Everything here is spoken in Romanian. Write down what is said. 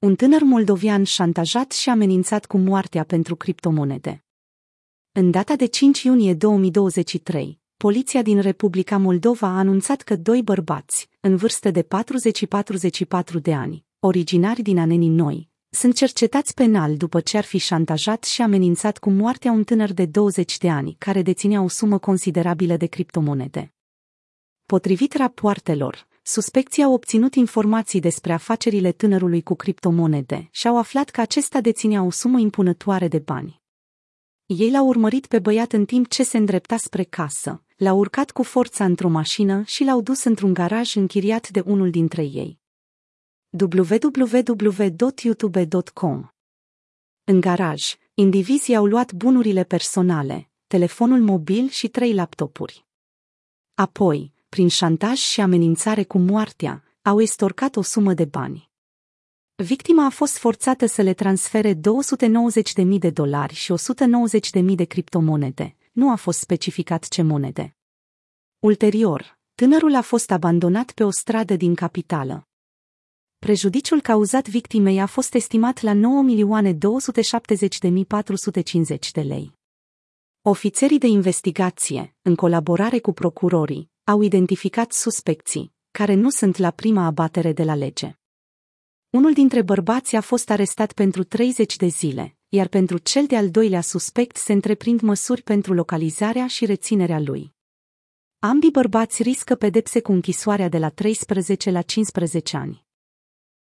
Un tânăr moldovian șantajat și amenințat cu moartea pentru criptomonede. În data de 5 iunie 2023, poliția din Republica Moldova a anunțat că doi bărbați, în vârstă de 40 și 44 de ani, originari din Anenii Noi, sunt cercetați penal după ce ar fi șantajat și amenințat cu moartea un tânăr de 20 de ani care deținea o sumă considerabilă de criptomonede. Potrivit rapoartelor, suspecții au obținut informații despre afacerile tânărului cu criptomonede și au aflat că acesta deținea o sumă impunătoare de bani. Ei l-au urmărit pe băiat în timp ce se îndrepta spre casă, l-au urcat cu forța într-o mașină și l-au dus într-un garaj închiriat de unul dintre ei. www.youtube.com În garaj, indivizii au luat bunurile personale, telefonul mobil și trei laptopuri. Apoi, prin șantaj și amenințare cu moartea, au estorcat o sumă de bani. Victima a fost forțată să le transfere 290.000 de dolari și 190.000 de criptomonede, nu a fost specificat ce monede. Ulterior, tânărul a fost abandonat pe o stradă din capitală. Prejudiciul cauzat victimei a fost estimat la 9.270.450 de lei. Ofițerii de investigație, în colaborare cu procurorii, au identificat suspecții, care nu sunt la prima abatere de la lege. Unul dintre bărbați a fost arestat pentru 30 de zile, iar pentru cel de-al doilea suspect se întreprind măsuri pentru localizarea și reținerea lui. Ambii bărbați riscă pedepse cu închisoarea de la 13 la 15 ani.